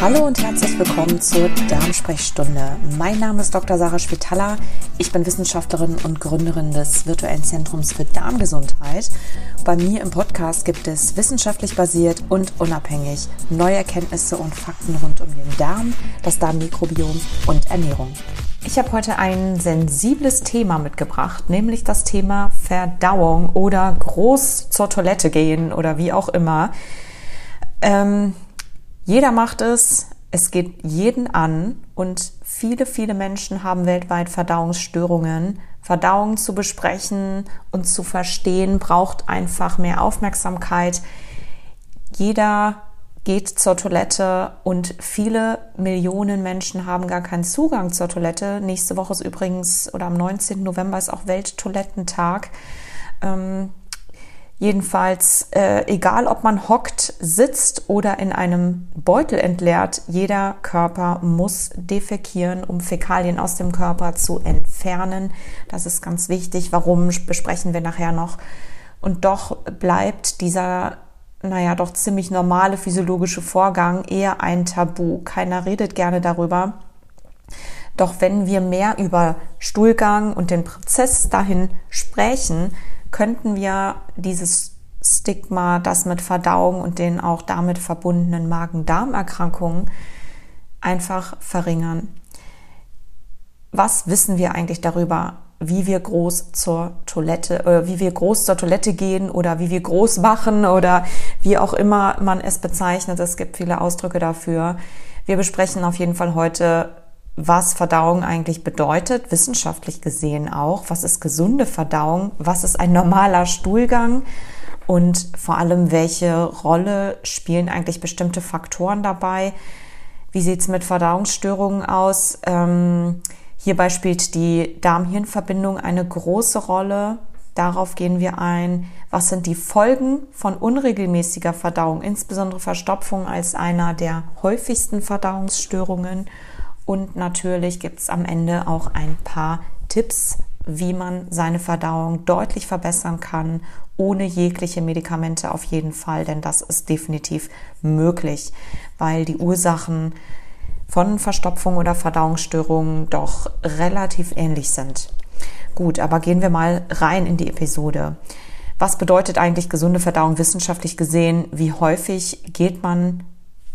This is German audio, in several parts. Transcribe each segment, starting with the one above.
Hallo und herzlich willkommen zur Darmsprechstunde. Mein Name ist Dr. Sarah Spitaler. Ich bin Wissenschaftlerin und Gründerin des virtuellen Zentrums für Darmgesundheit. Bei mir im Podcast gibt es wissenschaftlich basiert und unabhängig neue Erkenntnisse und Fakten rund um den Darm, das Darmmikrobiom und Ernährung. Ich habe heute ein sensibles Thema mitgebracht, nämlich das Thema Verdauung oder groß zur Toilette gehen oder wie auch immer. Ähm, jeder macht es, es geht jeden an und viele, viele Menschen haben weltweit Verdauungsstörungen. Verdauung zu besprechen und zu verstehen braucht einfach mehr Aufmerksamkeit. Jeder geht zur Toilette und viele Millionen Menschen haben gar keinen Zugang zur Toilette. Nächste Woche ist übrigens oder am 19. November ist auch Welttoilettentag. Ähm, Jedenfalls, äh, egal ob man hockt, sitzt oder in einem Beutel entleert, jeder Körper muss defekieren, um Fäkalien aus dem Körper zu entfernen. Das ist ganz wichtig. Warum besprechen wir nachher noch? Und doch bleibt dieser, naja, doch ziemlich normale physiologische Vorgang eher ein Tabu. Keiner redet gerne darüber. Doch wenn wir mehr über Stuhlgang und den Prozess dahin sprechen, könnten wir dieses Stigma, das mit Verdauung und den auch damit verbundenen Magen-Darm-Erkrankungen einfach verringern. Was wissen wir eigentlich darüber, wie wir groß zur Toilette, äh, wie wir groß zur Toilette gehen oder wie wir groß machen oder wie auch immer man es bezeichnet. Es gibt viele Ausdrücke dafür. Wir besprechen auf jeden Fall heute was Verdauung eigentlich bedeutet, wissenschaftlich gesehen auch. Was ist gesunde Verdauung? Was ist ein normaler Stuhlgang? Und vor allem, welche Rolle spielen eigentlich bestimmte Faktoren dabei? Wie sieht es mit Verdauungsstörungen aus? Ähm, hierbei spielt die Darm-Hirn-Verbindung eine große Rolle. Darauf gehen wir ein. Was sind die Folgen von unregelmäßiger Verdauung, insbesondere Verstopfung als einer der häufigsten Verdauungsstörungen? Und natürlich gibt es am Ende auch ein paar Tipps, wie man seine Verdauung deutlich verbessern kann, ohne jegliche Medikamente auf jeden Fall, denn das ist definitiv möglich, weil die Ursachen von Verstopfung oder Verdauungsstörungen doch relativ ähnlich sind. Gut, aber gehen wir mal rein in die Episode. Was bedeutet eigentlich gesunde Verdauung wissenschaftlich gesehen? Wie häufig geht man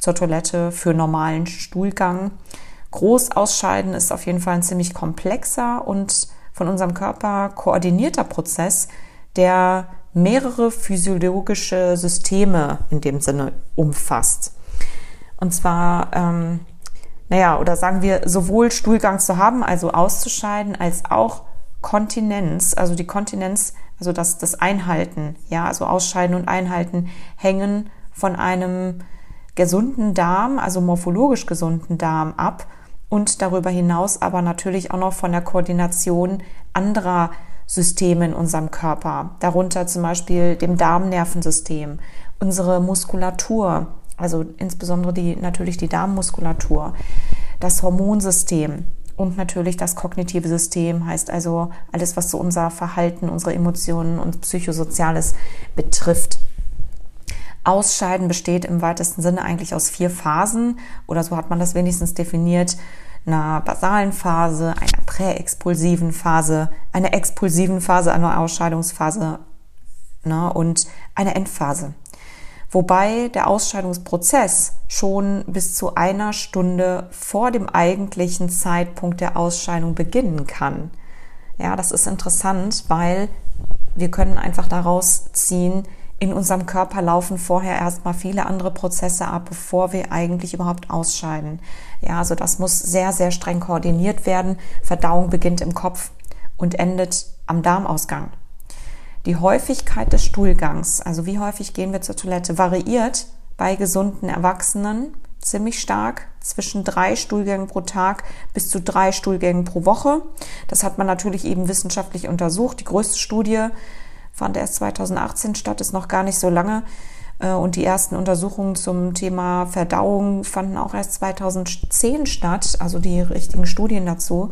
zur Toilette für normalen Stuhlgang? Groß ausscheiden ist auf jeden Fall ein ziemlich komplexer und von unserem Körper koordinierter Prozess, der mehrere physiologische Systeme in dem Sinne umfasst. Und zwar, ähm, naja, oder sagen wir, sowohl Stuhlgang zu haben, also auszuscheiden, als auch Kontinenz, also die Kontinenz, also das, das Einhalten, ja, also Ausscheiden und Einhalten hängen von einem gesunden Darm, also morphologisch gesunden Darm ab und darüber hinaus aber natürlich auch noch von der Koordination anderer Systeme in unserem Körper, darunter zum Beispiel dem Darmnervensystem, unsere Muskulatur, also insbesondere die, natürlich die Darmmuskulatur, das Hormonsystem und natürlich das kognitive System, heißt also alles, was so unser Verhalten, unsere Emotionen und Psychosoziales betrifft. Ausscheiden besteht im weitesten Sinne eigentlich aus vier Phasen oder so hat man das wenigstens definiert. Einer basalen Phase, einer präexpulsiven Phase, einer expulsiven Phase, einer Ausscheidungsphase ne, und einer Endphase. Wobei der Ausscheidungsprozess schon bis zu einer Stunde vor dem eigentlichen Zeitpunkt der Ausscheidung beginnen kann. Ja, das ist interessant, weil wir können einfach daraus ziehen, in unserem Körper laufen vorher erstmal viele andere Prozesse ab, bevor wir eigentlich überhaupt ausscheiden. Ja, also das muss sehr, sehr streng koordiniert werden. Verdauung beginnt im Kopf und endet am Darmausgang. Die Häufigkeit des Stuhlgangs, also wie häufig gehen wir zur Toilette, variiert bei gesunden Erwachsenen ziemlich stark zwischen drei Stuhlgängen pro Tag bis zu drei Stuhlgängen pro Woche. Das hat man natürlich eben wissenschaftlich untersucht. Die größte Studie fand erst 2018 statt, ist noch gar nicht so lange. Äh, und die ersten Untersuchungen zum Thema Verdauung fanden auch erst 2010 statt, also die richtigen Studien dazu.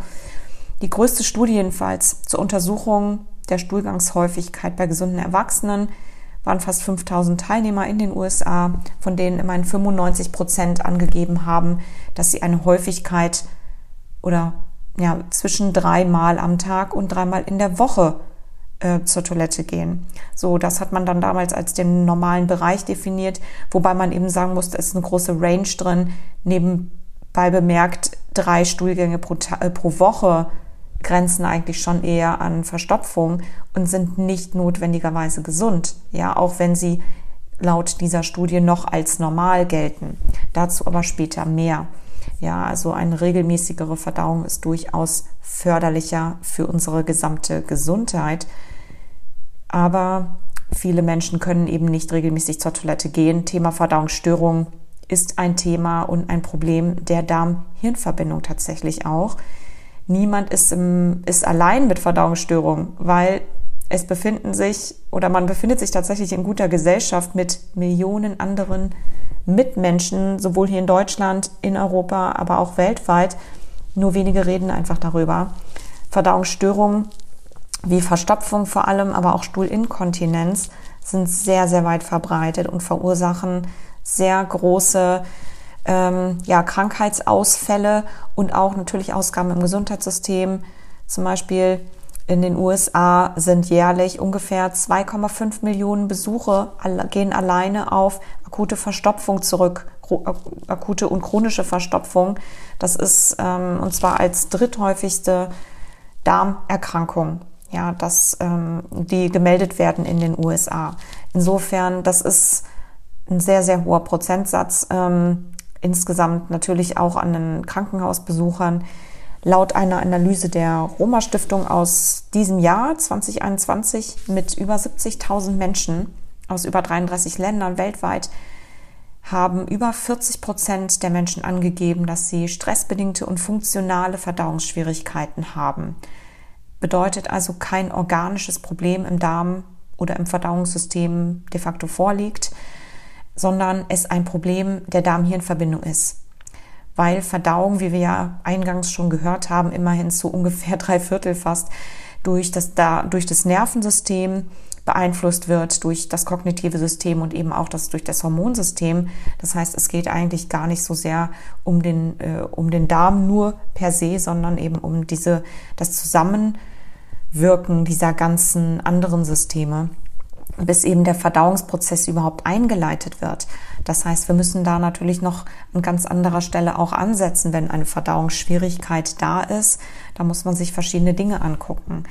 Die größte Studie jedenfalls zur Untersuchung der Stuhlgangshäufigkeit bei gesunden Erwachsenen waren fast 5000 Teilnehmer in den USA, von denen immerhin 95 Prozent angegeben haben, dass sie eine Häufigkeit oder ja, zwischen dreimal am Tag und dreimal in der Woche äh, zur Toilette gehen. So, das hat man dann damals als den normalen Bereich definiert, wobei man eben sagen musste, es ist eine große Range drin. Nebenbei bemerkt, drei Stuhlgänge pro, äh, pro Woche grenzen eigentlich schon eher an Verstopfung und sind nicht notwendigerweise gesund. Ja, auch wenn sie laut dieser Studie noch als normal gelten. Dazu aber später mehr. Ja, also eine regelmäßigere Verdauung ist durchaus förderlicher für unsere gesamte Gesundheit. Aber viele Menschen können eben nicht regelmäßig zur Toilette gehen. Thema Verdauungsstörung ist ein Thema und ein Problem der Darm-Hirn-Verbindung tatsächlich auch. Niemand ist, im, ist allein mit Verdauungsstörungen, weil es befinden sich oder man befindet sich tatsächlich in guter Gesellschaft mit Millionen anderen Mitmenschen, sowohl hier in Deutschland, in Europa, aber auch weltweit. Nur wenige reden einfach darüber. Verdauungsstörungen wie Verstopfung vor allem, aber auch Stuhlinkontinenz sind sehr, sehr weit verbreitet und verursachen sehr große ähm, ja, Krankheitsausfälle und auch natürlich Ausgaben im Gesundheitssystem. Zum Beispiel in den USA sind jährlich ungefähr 2,5 Millionen Besuche gehen alleine auf akute Verstopfung zurück, akute und chronische Verstopfung. Das ist ähm, und zwar als dritthäufigste Darmerkrankung, ja, das, ähm, die gemeldet werden in den USA. Insofern, das ist ein sehr, sehr hoher Prozentsatz. Ähm, insgesamt natürlich auch an den Krankenhausbesuchern. Laut einer Analyse der Roma Stiftung aus diesem Jahr 2021 mit über 70.000 Menschen aus über 33 Ländern weltweit haben über 40 Prozent der Menschen angegeben, dass sie stressbedingte und funktionale Verdauungsschwierigkeiten haben. Bedeutet also kein organisches Problem im Darm oder im Verdauungssystem de facto vorliegt, sondern es ein Problem der Darm-Hirn-Verbindung ist. Weil Verdauung, wie wir ja eingangs schon gehört haben, immerhin zu ungefähr drei Viertel fast durch das, da, durch das Nervensystem beeinflusst wird, durch das kognitive System und eben auch das, durch das Hormonsystem. Das heißt, es geht eigentlich gar nicht so sehr um den, äh, um den Darm nur per se, sondern eben um diese, das Zusammenwirken dieser ganzen anderen Systeme bis eben der Verdauungsprozess überhaupt eingeleitet wird. Das heißt, wir müssen da natürlich noch an ganz anderer Stelle auch ansetzen, wenn eine Verdauungsschwierigkeit da ist. Da muss man sich verschiedene Dinge angucken.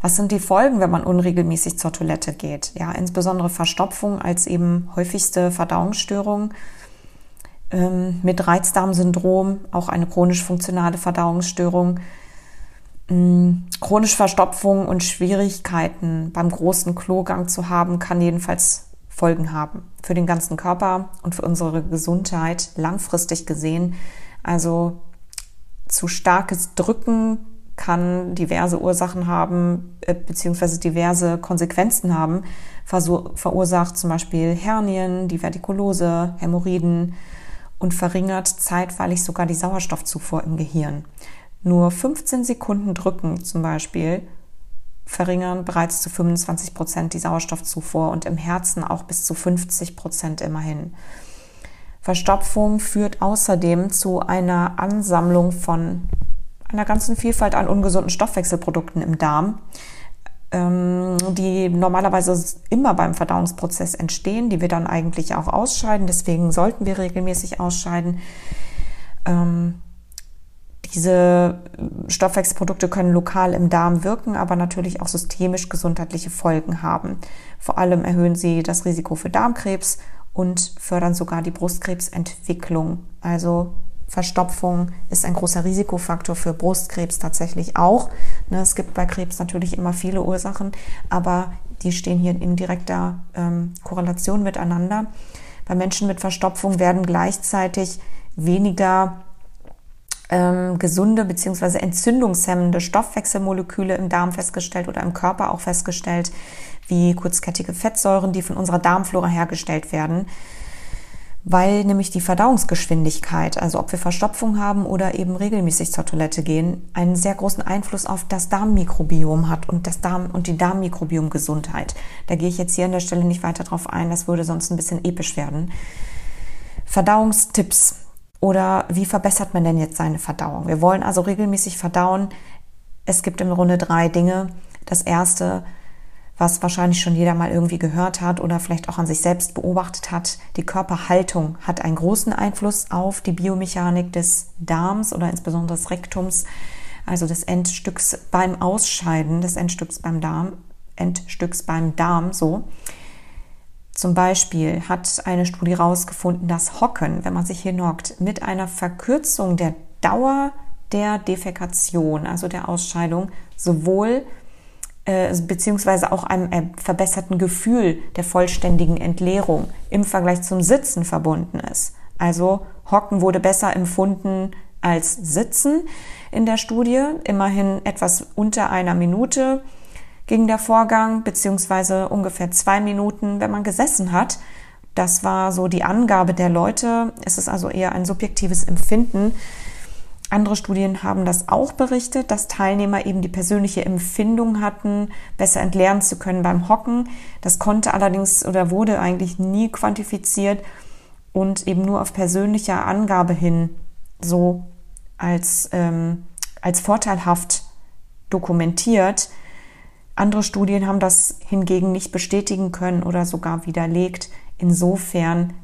Was sind die Folgen, wenn man unregelmäßig zur Toilette geht? Ja, insbesondere Verstopfung als eben häufigste Verdauungsstörung ähm, mit Reizdarmsyndrom, auch eine chronisch funktionale Verdauungsstörung chronische Verstopfung und Schwierigkeiten beim großen Klogang zu haben, kann jedenfalls Folgen haben für den ganzen Körper und für unsere Gesundheit langfristig gesehen. Also zu starkes Drücken kann diverse Ursachen haben, äh, beziehungsweise diverse Konsequenzen haben. Verursacht zum Beispiel Hernien, Divertikulose, Hämorrhoiden und verringert zeitweilig sogar die Sauerstoffzufuhr im Gehirn. Nur 15 Sekunden drücken zum Beispiel verringern bereits zu 25 Prozent die Sauerstoffzufuhr und im Herzen auch bis zu 50 Prozent immerhin. Verstopfung führt außerdem zu einer Ansammlung von einer ganzen Vielfalt an ungesunden Stoffwechselprodukten im Darm, ähm, die normalerweise immer beim Verdauungsprozess entstehen, die wir dann eigentlich auch ausscheiden. Deswegen sollten wir regelmäßig ausscheiden. Ähm, diese Stoffwechselprodukte können lokal im Darm wirken, aber natürlich auch systemisch gesundheitliche Folgen haben. Vor allem erhöhen sie das Risiko für Darmkrebs und fördern sogar die Brustkrebsentwicklung. Also Verstopfung ist ein großer Risikofaktor für Brustkrebs tatsächlich auch. Ne, es gibt bei Krebs natürlich immer viele Ursachen, aber die stehen hier in direkter ähm, Korrelation miteinander. Bei Menschen mit Verstopfung werden gleichzeitig weniger ähm, gesunde bzw. entzündungshemmende Stoffwechselmoleküle im Darm festgestellt oder im Körper auch festgestellt, wie kurzkettige Fettsäuren, die von unserer Darmflora hergestellt werden. weil nämlich die Verdauungsgeschwindigkeit, also ob wir Verstopfung haben oder eben regelmäßig zur Toilette gehen, einen sehr großen Einfluss auf das Darmmikrobiom hat und das Darm und die Darmmikrobiomgesundheit. Da gehe ich jetzt hier an der Stelle nicht weiter drauf ein, das würde sonst ein bisschen episch werden. Verdauungstipps oder wie verbessert man denn jetzt seine Verdauung? Wir wollen also regelmäßig verdauen. Es gibt im Grunde drei Dinge. Das erste, was wahrscheinlich schon jeder mal irgendwie gehört hat oder vielleicht auch an sich selbst beobachtet hat. Die Körperhaltung hat einen großen Einfluss auf die Biomechanik des Darms oder insbesondere des Rektums, also des Endstücks beim Ausscheiden, des Endstücks beim Darm, Endstücks beim Darm, so. Zum Beispiel hat eine Studie herausgefunden, dass Hocken, wenn man sich hinhockt, mit einer Verkürzung der Dauer der Defekation, also der Ausscheidung, sowohl äh, beziehungsweise auch einem äh, verbesserten Gefühl der vollständigen Entleerung im Vergleich zum Sitzen verbunden ist. Also Hocken wurde besser empfunden als Sitzen in der Studie. Immerhin etwas unter einer Minute ging der Vorgang, beziehungsweise ungefähr zwei Minuten, wenn man gesessen hat. Das war so die Angabe der Leute. Es ist also eher ein subjektives Empfinden. Andere Studien haben das auch berichtet, dass Teilnehmer eben die persönliche Empfindung hatten, besser entlernen zu können beim Hocken. Das konnte allerdings oder wurde eigentlich nie quantifiziert und eben nur auf persönlicher Angabe hin so als, ähm, als vorteilhaft dokumentiert. Andere Studien haben das hingegen nicht bestätigen können oder sogar widerlegt. Insofern,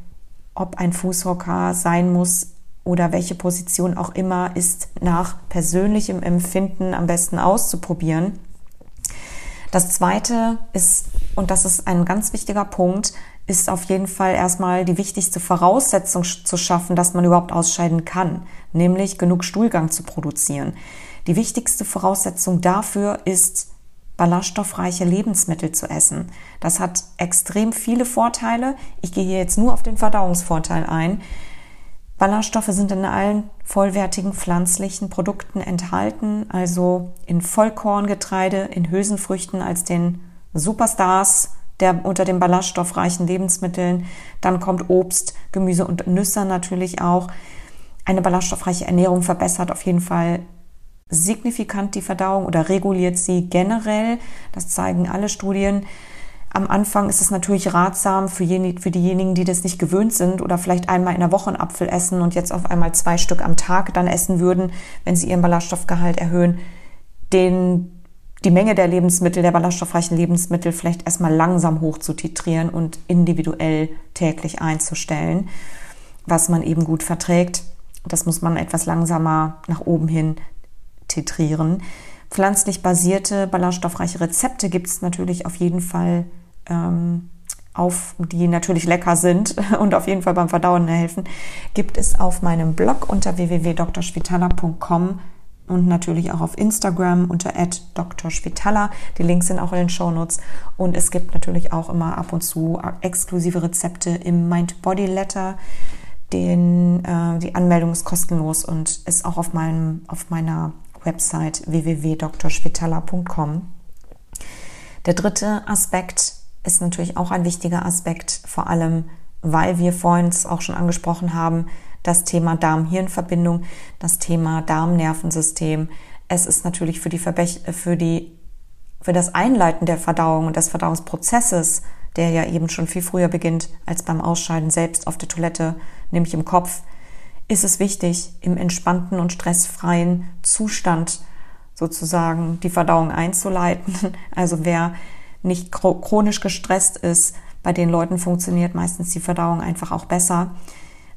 ob ein Fußhocker sein muss, oder welche Position auch immer ist nach persönlichem Empfinden am besten auszuprobieren. Das zweite ist, und das ist ein ganz wichtiger Punkt, ist auf jeden Fall erstmal die wichtigste Voraussetzung zu schaffen, dass man überhaupt ausscheiden kann, nämlich genug Stuhlgang zu produzieren. Die wichtigste Voraussetzung dafür ist, ballaststoffreiche Lebensmittel zu essen. Das hat extrem viele Vorteile. Ich gehe hier jetzt nur auf den Verdauungsvorteil ein. Ballaststoffe sind in allen vollwertigen pflanzlichen Produkten enthalten, also in Vollkorngetreide, in Hülsenfrüchten als den Superstars der unter den ballaststoffreichen Lebensmitteln. Dann kommt Obst, Gemüse und Nüsse natürlich auch. Eine ballaststoffreiche Ernährung verbessert auf jeden Fall signifikant die Verdauung oder reguliert sie generell. Das zeigen alle Studien. Am Anfang ist es natürlich ratsam für, diejenigen, die das nicht gewöhnt sind oder vielleicht einmal in der Woche einen Apfel essen und jetzt auf einmal zwei Stück am Tag dann essen würden, wenn sie ihren Ballaststoffgehalt erhöhen, den die Menge der Lebensmittel, der ballaststoffreichen Lebensmittel vielleicht erstmal langsam hoch zu titrieren und individuell täglich einzustellen, was man eben gut verträgt. Das muss man etwas langsamer nach oben hin titrieren. Pflanzlich basierte, ballaststoffreiche Rezepte gibt es natürlich auf jeden Fall ähm, auf, die natürlich lecker sind und auf jeden Fall beim Verdauen helfen, gibt es auf meinem Blog unter www.drschwitala.com und natürlich auch auf Instagram unter @drschwitala. Die Links sind auch in den Shownotes und es gibt natürlich auch immer ab und zu exklusive Rezepte im Mind Body Letter. Den, äh, die Anmeldung ist kostenlos und ist auch auf, meinem, auf meiner Website www.drschwitala.com. Der dritte Aspekt ist natürlich auch ein wichtiger Aspekt, vor allem weil wir vorhin es auch schon angesprochen haben, das Thema Darm-Hirn-Verbindung, das Thema Darm-Nervensystem. Es ist natürlich für die, für die für das Einleiten der Verdauung und des Verdauungsprozesses, der ja eben schon viel früher beginnt als beim Ausscheiden selbst auf der Toilette, nämlich im Kopf, ist es wichtig, im entspannten und stressfreien Zustand sozusagen die Verdauung einzuleiten. Also wer nicht chronisch gestresst ist, bei den Leuten funktioniert meistens die Verdauung einfach auch besser,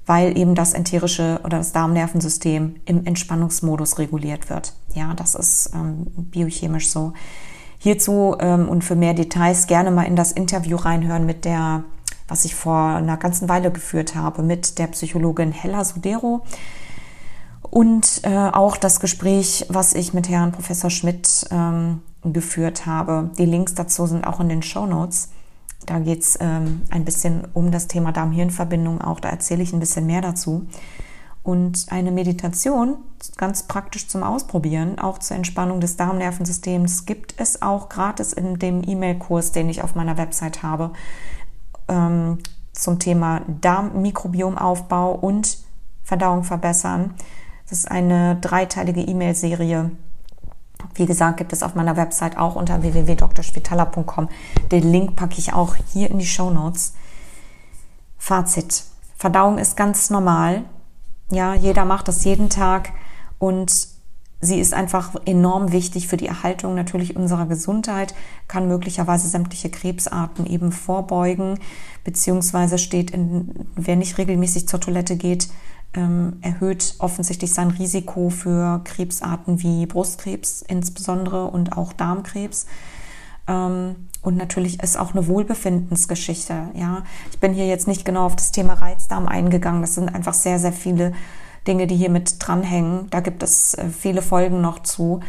weil eben das enterische oder das Darmnervensystem im Entspannungsmodus reguliert wird. Ja, das ist ähm, biochemisch so. Hierzu ähm, und für mehr Details gerne mal in das Interview reinhören mit der, was ich vor einer ganzen Weile geführt habe, mit der Psychologin Hella Sudero. Und äh, auch das Gespräch, was ich mit Herrn Professor Schmidt ähm, geführt habe. Die Links dazu sind auch in den Show Notes. Da geht es ähm, ein bisschen um das Thema Darm-Hirn-Verbindung auch. Da erzähle ich ein bisschen mehr dazu. Und eine Meditation, ganz praktisch zum Ausprobieren, auch zur Entspannung des Darmnervensystems, gibt es auch gratis in dem E-Mail-Kurs, den ich auf meiner Website habe. Ähm, zum Thema Darmmikrobiom-Aufbau und Verdauung verbessern. Das ist eine dreiteilige E-Mail-Serie. Wie gesagt, gibt es auf meiner Website auch unter www.drspitala.com. Den Link packe ich auch hier in die Show Notes. Fazit. Verdauung ist ganz normal. Ja, jeder macht das jeden Tag und sie ist einfach enorm wichtig für die Erhaltung natürlich unserer Gesundheit, kann möglicherweise sämtliche Krebsarten eben vorbeugen, beziehungsweise steht in, wer nicht regelmäßig zur Toilette geht, ähm, erhöht offensichtlich sein Risiko für Krebsarten wie Brustkrebs insbesondere und auch Darmkrebs. Ähm, und natürlich ist auch eine Wohlbefindensgeschichte. Ja, ich bin hier jetzt nicht genau auf das Thema Reizdarm eingegangen. Das sind einfach sehr, sehr viele Dinge, die hier mit dranhängen. Da gibt es äh, viele Folgen noch zu.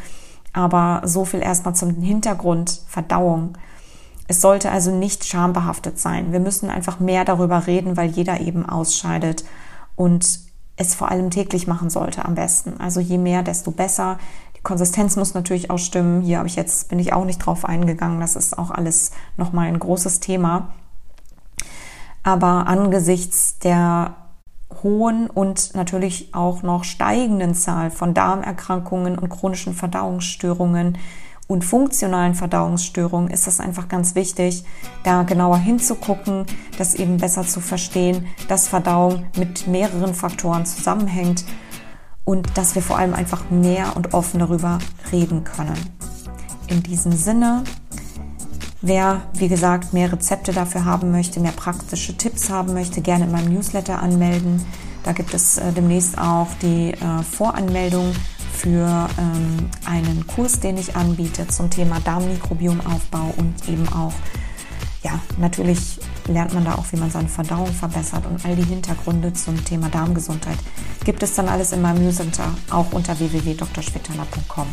Aber so viel erstmal zum Hintergrund Verdauung. Es sollte also nicht schambehaftet sein. Wir müssen einfach mehr darüber reden, weil jeder eben ausscheidet und es vor allem täglich machen sollte am besten. Also je mehr, desto besser. Die Konsistenz muss natürlich auch stimmen. Hier habe ich jetzt, bin ich auch nicht drauf eingegangen. Das ist auch alles nochmal ein großes Thema. Aber angesichts der hohen und natürlich auch noch steigenden Zahl von Darmerkrankungen und chronischen Verdauungsstörungen und funktionalen Verdauungsstörungen ist es einfach ganz wichtig, da genauer hinzugucken, das eben besser zu verstehen, dass Verdauung mit mehreren Faktoren zusammenhängt und dass wir vor allem einfach mehr und offen darüber reden können. In diesem Sinne, wer, wie gesagt, mehr Rezepte dafür haben möchte, mehr praktische Tipps haben möchte, gerne in meinem Newsletter anmelden. Da gibt es äh, demnächst auch die äh, Voranmeldung für ähm, einen Kurs, den ich anbiete zum Thema Darmmikrobiomaufbau und eben auch, ja, natürlich lernt man da auch, wie man seine Verdauung verbessert und all die Hintergründe zum Thema Darmgesundheit gibt es dann alles in meinem Newsletter, auch unter www.drschwetala.com.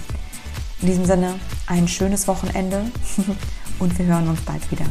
In diesem Sinne ein schönes Wochenende und wir hören uns bald wieder.